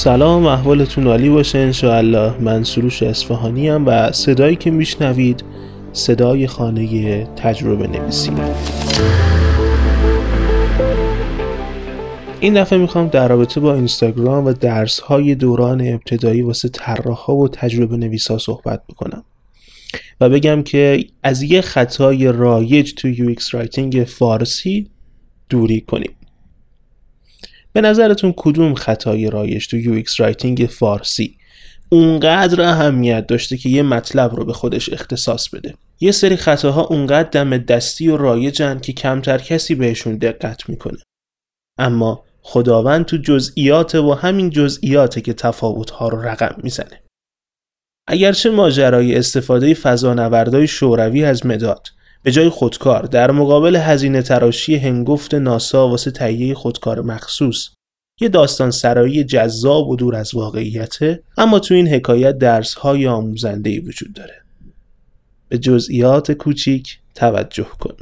سلام احوالتون عالی باشه انشاءالله. من سروش اصفهانی‌ام و صدایی که میشنوید صدای خانه تجربه نویسی. این دفعه می‌خوام در رابطه با اینستاگرام و درس های دوران ابتدایی واسه طراح و تجربه نویسا صحبت بکنم و بگم که از یه خطای رایج تو UX writing فارسی دوری کنیم. به نظرتون کدوم خطای رایج تو UX writing فارسی اونقدر اهمیت داشته که یه مطلب رو به خودش اختصاص بده؟ یه سری خطاها اونقدر دم دستی و رایجن که کمتر کسی بهشون دقت می‌کنه. اما خداوند تو جزئیات و همین جزئیاته که تفاوتها رو رقم می‌زنه. اگرچه ماجرای استفاده فضانوردهای شوروی از مداد به جای خودکار در مقابل هزینه تراشی هنگفت ناسا واسه تهیه خودکار مخصوص یه داستان سرایی جذاب و دور از واقعیته اما تو این حکایت درس های آموزنده وجود داره. به جزئیات کوچیک توجه کن.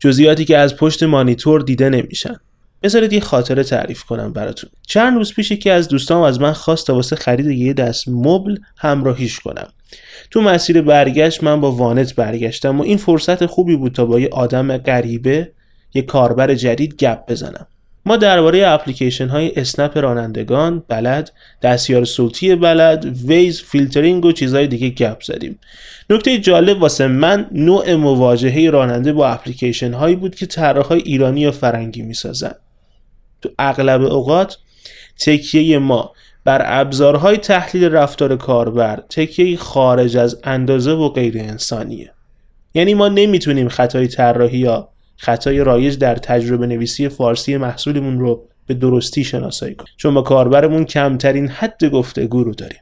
جزئیاتی که از پشت مانیتور دیده نمیشن. بذارید یه خاطره تعریف کنم براتون. چند روز پیش که از دوستام از من خواست تا واسه خرید یه دست مبل همراهیش کنم. تو مسیر برگشت من با وانت برگشتم و این فرصت خوبی بود تا با یه آدم غریبه یه کاربر جدید گپ بزنم. ما درباره اپلیکیشن های اسنپ رانندگان بلد دستیار صوتی بلد ویز فیلترینگ و چیزهای دیگه گپ زدیم. نکته جالب واسه من نوع مواجهه راننده با اپلیکیشن هایی بود که طراحهای ایرانی یا فرنگی می‌سازن. تو اغلب اوقات تکیه ما بر ابزارهای تحلیل رفتار کاربر تکیه خارج از اندازه و غیر انسانیه. یعنی ما نمی‌تونیم خطای طراحی یا خطای رایج در تجربه نویسی فارسی محصولمون رو به درستی شناسایی کنیم. چون با کاربرمون کمترین حد گفتگو رو داریم.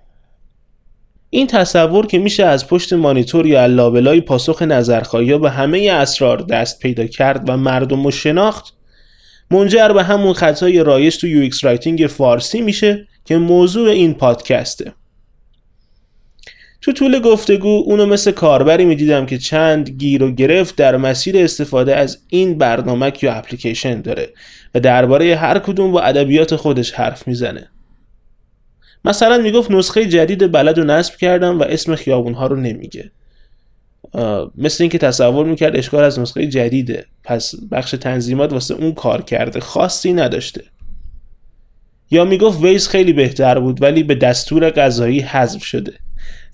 این تصور که میشه از پشت مانیتور یا لابلای پاسخ نظرخواهی به همه اسرار دست پیدا کرد و مردم و شناخت منجر به همون خطای رایج تو UX writing فارسی میشه که موضوع این پادکسته. تو طول گفتگو اونو مثل کاربری می‌دیدم که چند گیر و گرفت در مسیر استفاده از این برنامه یا اپلیکیشن داره و درباره هر کدوم با ادبیات خودش حرف می‌زنه. مثلا می‌گفت نسخه جدید بلد رو نصب کردم و اسم خیابون ها رو نمیگه. مثل اینکه تصور می‌کرد اشکال از نسخه جدیده. پس بخش تنظیمات واسه اون کار کرده. خاصی نداشته. یا می‌گفت ویز خیلی بهتر بود ولی به دستور غذایی حذف شده.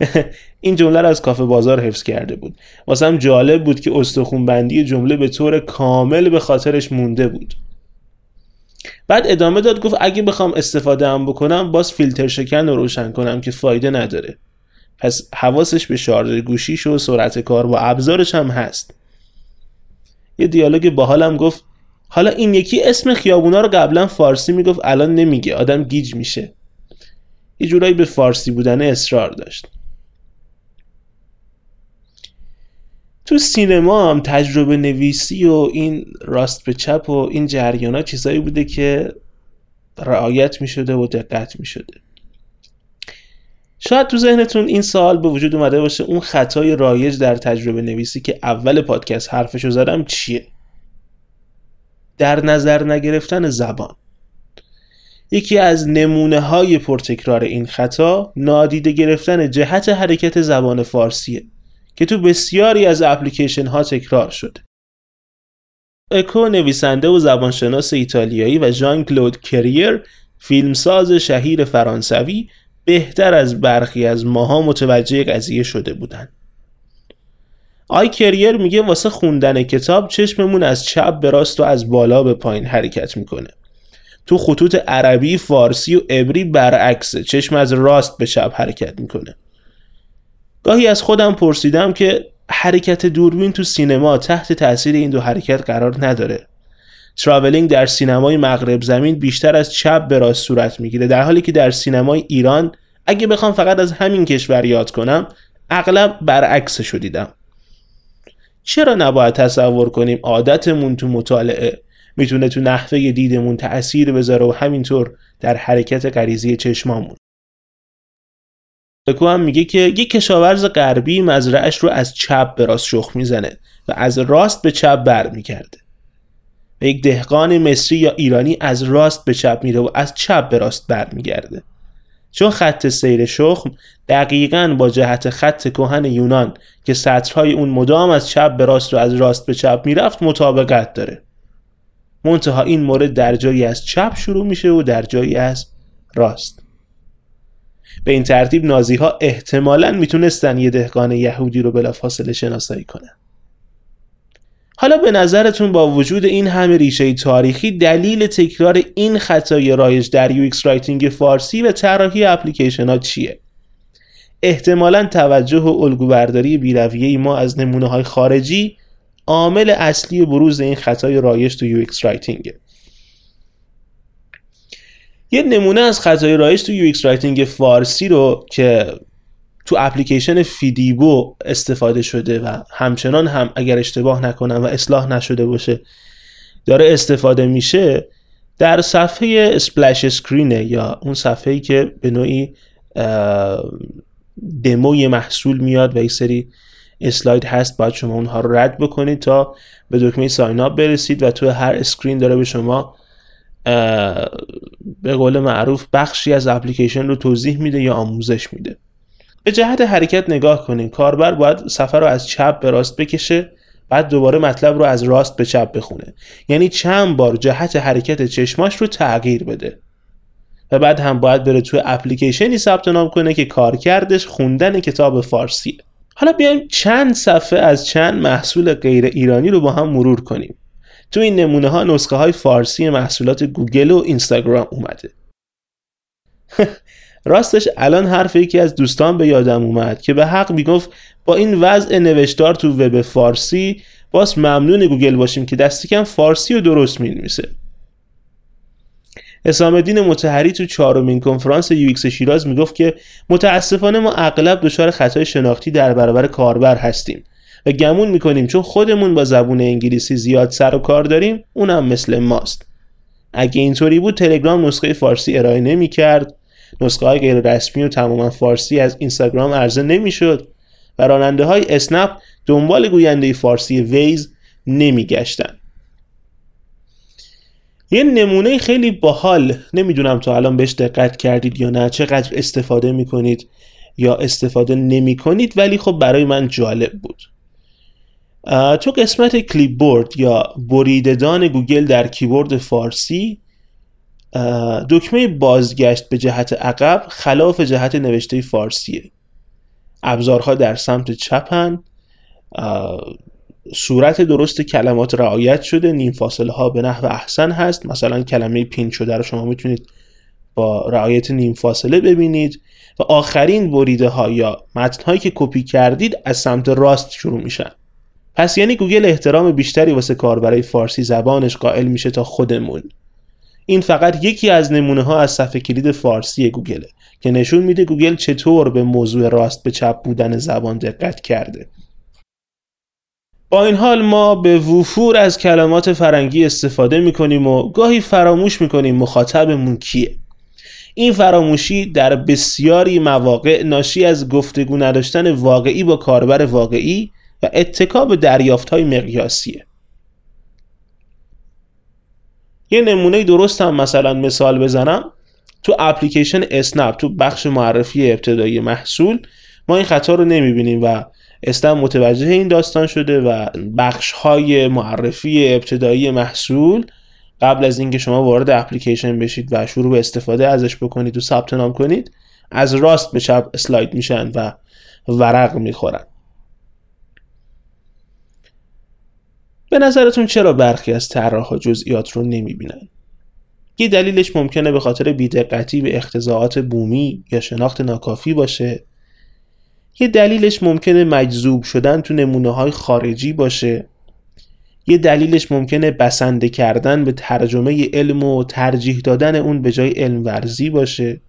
این جمله رو از کافه بازار حفظ کرده بود. واسه جالب بود که استخون بندی جمله به طور کامل به خاطرش مونده بود. بعد ادامه داد گفت اگه بخوام استفاده هم بکنم باز فیلتر شکن رو روشن کنم که فایده نداره. پس حواسش به شارژ گوشیش و سرعت کار با ابزارش هم هست. یه دیالوگ باحالم گفت حالا این یکی اسم خیابونا رو قبلا فارسی می‌گفت الان نمیگه. آدم گیج میشه. یه جورایی به فارسی بودن اصرار داشت. تو سینما هم تجربه نویسی و این راست به چپ و این جریان ها چیزایی بوده که رعایت می شده و دقت می شده شاید تو ذهنتون این سال به وجود اومده باشه اون خطای رایج در تجربه نویسی که اول پادکست حرفشو زدم چیه؟ در نظر نگرفتن زبان یکی از نمونه های پرتکرار این خطا نادیده گرفتن جهت حرکت زبان فارسیه که تو بسیاری از اپلیکیشن ها تکرار شده. اکو نویسنده و زبانشناس ایتالیایی و ژان کلود کریر فیلمساز شهیر فرانسوی بهتر از برخی از ماها متوجه قضیه شده بودند. آی کریر میگه واسه خوندن کتاب چشممون از چپ به راست و از بالا به پایین حرکت می‌کنه. تو خطوط عربی، فارسی و عبری برعکسه چشم از راست به چپ حرکت می‌کنه. گاهی از خودم پرسیدم که حرکت دوربین تو سینما تحت تاثیر این دو حرکت قرار نداره تراولینگ در سینمای مغرب زمین بیشتر از چپ به راست صورت می‌گیره در حالی که در سینمای ایران اگه بخوام فقط از همین کشور یاد کنم اغلب برعکسشو دیدم چرا نباید تصور کنیم عادتمون تو مطالعه می‌تونه تو نحوه دیدمون تأثیر بذاره و همینطور در حرکت غریزی چشمامون؟ بکو هم میگه که یک کشاورز غربی مزرعش رو از چپ به راست شخ می‌زنه و از راست به چپ بر می‌کرده. یک دهقان مصری یا ایرانی از راست به چپ میره و از چپ به راست برمیگرده. چون خط سیر شخم دقیقا با جهت خط کهن یونان که سطرهای اون مدام از چپ به راست و از راست به چپ می‌رفت مطابقت داره. منتها این مورد در جایی از چپ شروع میشه و در جایی از راست. به این ترتیب نازی ها احتمالا می‌تونستن یه دهقان یهودی رو بلافاصله شناسایی کنن. حالا به نظرتون با وجود این همه ریشه تاریخی دلیل تکرار این خطای رایج در UX writing فارسی و طراحی اپلیکیشن ها چیه؟ احتمالا توجه و الگوبرداری بیرویه ما از نمونه های خارجی عامل اصلی بروز این خطای رایج تو UX writing ه یه نمونه از خطای رایج تو UX writing فارسی رو که تو اپلیکیشن فیدیبو استفاده شده و همچنان هم اگر اشتباه نکنم و اصلاح نشده باشه داره استفاده میشه در صفحه splash screen ه یا اون صفحه‌ای که به نوعی دموی محصول میاد و یک سری اسلاید هست باید شما اونها رو رد بکنید تا به دکمه sign up برسید و تو هر screen داره به شما به قول معروف بخشی از اپلیکیشن رو توضیح میده یا آموزش میده. به جهت حرکت نگاه کنید کاربر باید سفر رو از چپ به راست بکشه بعد دوباره مطلب رو از راست به چپ بخونه. یعنی چند بار جهت حرکت چشماش رو تغییر بده. و بعد هم باید بره توی اپلیکیشنی ثبت نام کنه که کارکردش خوندن کتاب فارسیه. حالا بیایم چند صفحه از چند محصول غیر ایرانی رو با هم مرور کنیم. تو این نمونه ها نسخه های فارسی محصولات گوگل و اینستاگرام اومده. راستش الان حرف یکی از دوستان به یادم اومد که به حق می‌گفت با این وضع نوشتار تو وب فارسی باز ممنون گوگل باشیم که دست کم فارسی رو درست می‌نویسه. اسلام الدین متحری تو چهارمین کنفرانس UX شیراز می‌گفت که متاسفانه ما اغلب دچار خطای شناختی در برابر کاربر هستیم و گمون می‌کنیم چون خودمون با زبون انگلیسی زیاد سر و کار داریم اونم مثل ماست. اگه اینطوری بود تلگرام نسخه فارسی ارائه نمی‌کرد. نسخه های غیر رسمی و تماما فارسی از اینستاگرام عرضه نمی‌شد و راننده های اسنپ دنبال گوینده فارسی ویز نمیگشتن یه نمونه خیلی باحال نمی‌دونم تا الان بهش دقت کردید یا نه چقدر استفاده می‌کنید یا استفاده نمی کنید ولی خب برای من جالب بود. تو قسمت clipboard یا بریده‌دان گوگل در کیبورد فارسی دکمه بازگشت به جهت عقب خلاف جهت نوشته فارسیه. ابزارها در سمت چپن صورت درست کلمات رعایت شده نیم فاصله ها به نحو احسن هست. مثلا کلمه pin شده رو شما می‌تونید با رعایت نیم فاصله ببینید. و آخرین بریده ها یا متن هایی که کپی کردید از سمت راست شروع میشن. پس یعنی گوگل احترام بیشتری واسه کاربرای فارسی زبانش قائل میشه تا خودمون. این فقط یکی از نمونه ها از صفحه کلید فارسی گوگله که نشون میده گوگل چطور به موضوع راست به چپ بودن زبان دقت کرده. با این حال ما به وفور از کلمات فرنگی استفاده می‌کنیم و گاهی فراموش می‌کنیم مخاطبمون کیه. این فراموشی در بسیاری مواقع ناشی از گفتگو نداشتن واقعی با کاربر واقعی و اتکا به دریافت های مقیاسیه. یه نمونه درست هم مثلا مثال بزنم. تو اپلیکیشن اسنپ تو بخش معرفی ابتدایی محصول ما این خطا رو نمی‌بینیم و استم متوجه این داستان شده و بخش های معرفی ابتدایی محصول قبل از اینکه شما وارد اپلیکیشن بشید و شروع به استفاده ازش بکنید و ثبت نام کنید از راست به چپ اسلاید میشن و ورق می‌خورن. به نظرتون چرا برخی از طراحها جزئیات رو نمی‌بینن؟ یه دلیلش ممکنه به خاطر بیدقتی به اختزاعات بومی یا شناخت ناکافی باشه. یه دلیلش ممکنه مجذوب شدن تو نمونه های خارجی باشه. یه دلیلش ممکنه بسنده کردن به ترجمه علم و ترجیح دادن اون به جای علم ورزی باشه.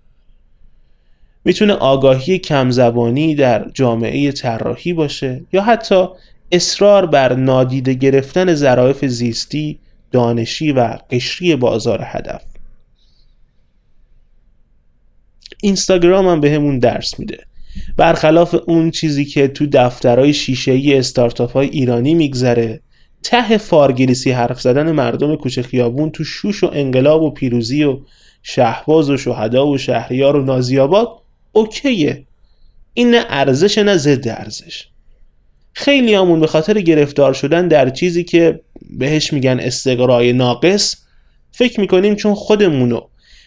می‌تونه آگاهی کمزبانی در جامعه طراحی باشه یا حتی اصرار بر نادیده گرفتن ظرافت زیستی، دانشی و قشری بازار هدف. اینستاگرام هم بهمون درس میده. برخلاف اون چیزی که تو دفترهای شیشه‌ای استارتاپ های ایرانی میگذره ته فارگلیسی حرف زدن مردم کوچه خیابون تو شوش و انقلاب و پیروزی و شهباز و شهدا و شهریار و نازیاباد اوکیه. این نه ارزش نه ضد ارزش. خیلی همون به خاطر گرفتار شدن در چیزی که بهش میگن استقرای ناقص فکر می‌کنیم چون خودمونو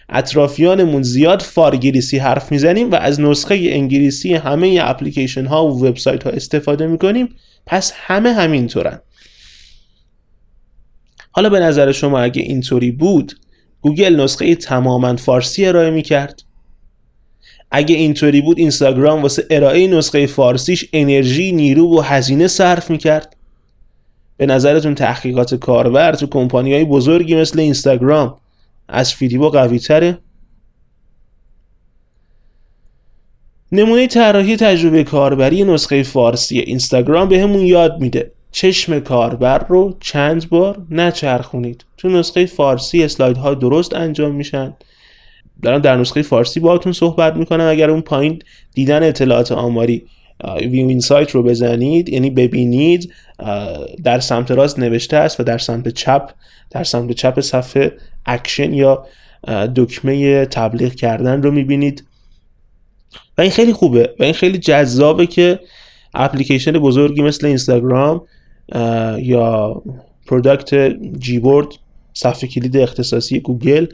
اطرافیانمون زیاد فارگلیسی حرف می‌زنیم و از نسخه انگلیسی همه اپلیکیشن ها و وبسایت ها استفاده می‌کنیم پس همه همینطورن. حالا به نظر شما اگه اینطوری بود گوگل نسخه تماما فارسی ارائه می‌کرد. اگه اینطوری بود اینستاگرام واسه ارائه نسخه فارسیش انرژی نیرو و هزینه صرف می‌کرد. به نظرتون تحقیقات کاربر تو کمپانی های بزرگی مثل اینستاگرام از فیدیبا قوی تره؟ نمونه طراحی تجربه کاربری نسخه فارسی اینستاگرام به همون یاد میده. چشم کاربر رو چند بار نچرخونید. تو نسخه فارسی اسلاید ها درست انجام میشن. دارم در نسخه فارسی باهاتون صحبت می‌کنم اگر اون پایین دیدن اطلاعات آماری view insight رو بزنید یعنی ببینید در سمت راست نوشته است و در سمت چپ در سمت چپ صفحه اکشن یا دکمه تبلیغ کردن رو می‌بینید. و این خیلی خوبه و این خیلی جذابه که اپلیکیشن بزرگی مثل اینستاگرام یا product Gboard صفحه کلید اختصاصی گوگل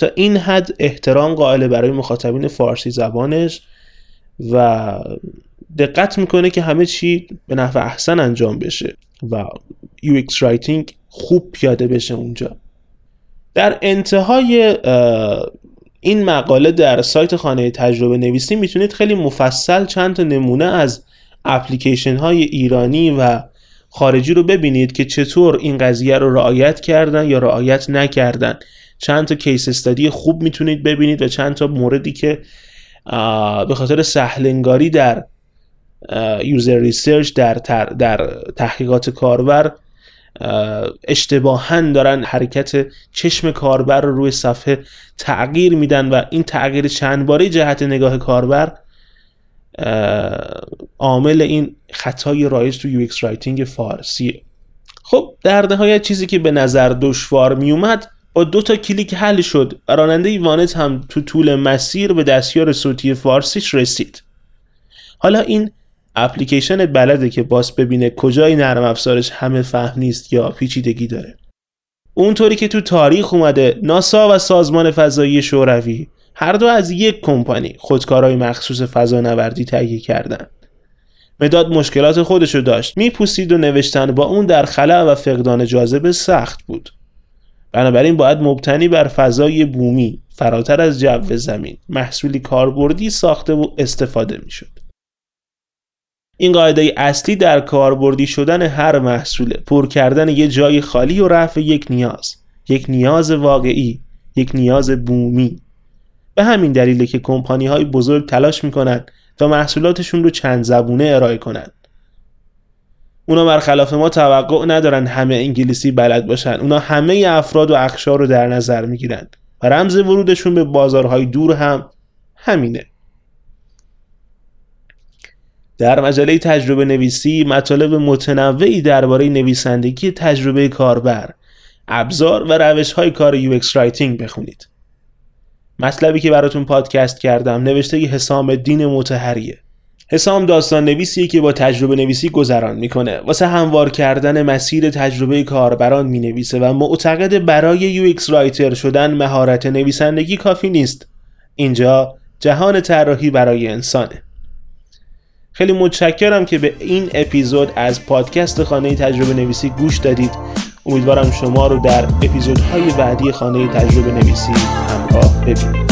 تا این حد احترام قائل برای مخاطبین فارسی زبانش و دقت می‌کنه که همه چی به نحو احسن انجام بشه و UX Writing خوب پیاده بشه اونجا. در انتهای این مقاله در سایت خانه تجربه نویسی می‌تونید خیلی مفصل چند تا نمونه از اپلیکیشن های ایرانی و خارجی رو ببینید که چطور این قضیه رو رعایت کردن یا رعایت نکردن. چند تا case study خوب می‌تونید ببینید و چند تا موردی که به خاطر سهلنگاری در user research در, در تحقیقات کاربر اشتباها دارن حرکت چشم کاربر رو روی صفحه تغییر میدن و این تغییر چند باره جهت نگاه کاربر عامل این خطای رایج تو UX writing فارسیه خب در نهایت چیزی که به نظر دشوار میومد با دو تا کلیک حل شد راننده وانت هم تو طول مسیر به دستیار صوتی فارسیش رسید. حالا این اپلیکیشن بلده که باز ببینه کجای نرم افزارش همه فهم نیست یا پیچیدگی داره. اونطوری که تو تاریخ اومده ناسا و سازمان فضایی شوروی هر دو از یک کمپانی خودکارهای مخصوص فضانوردی تهیه کردن. مداد مشکلات خودشو داشت. میپوسید و نوشتن با اون در خلع و فقدان جاذبه سخت بود. بنابراین باید مبتنی بر فضای بومی فراتر از جو زمین محصولی کاربردی ساخته و استفاده می‌شد. این قاعده اصلی در کاربردی شدن هر محصول پر کردن یه جای خالی و رفع یک نیاز یک نیاز واقعی یک نیاز بومی. به همین دلیله که کمپانی های بزرگ تلاش می‌کنن تا محصولاتشون رو چند زبونه ارائه کنن اونا برخلاف ما توقع ندارن همه انگلیسی بلد باشن. اونا همه افراد و اخشار رو در نظر می‌گیرن و رمز ورودشون به بازارهای دور هم همینه. در مجله تجربه نویسی مطالب متنوعی درباره نویسندگی تجربه کاربر ابزار و روش های کار UX Writing بخونید. مطلبی که براتون پادکست کردم نوشته حسام الدین متحریه. حسام داستان نویسیه که با تجربه نویسی گذران می‌کنه. واسه هموار کردن مسیر تجربه کاربران می‌نویسه و معتقد برای UX رایتر شدن مهارت نویسندگی کافی نیست. اینجا جهان طراحی برای انسانه. خیلی متشکرم که به این اپیزود از پادکست خانه تجربه نویسی گوش دادید. امیدوارم شما رو در اپیزودهای بعدی خانه تجربه نویسی همراه ببینید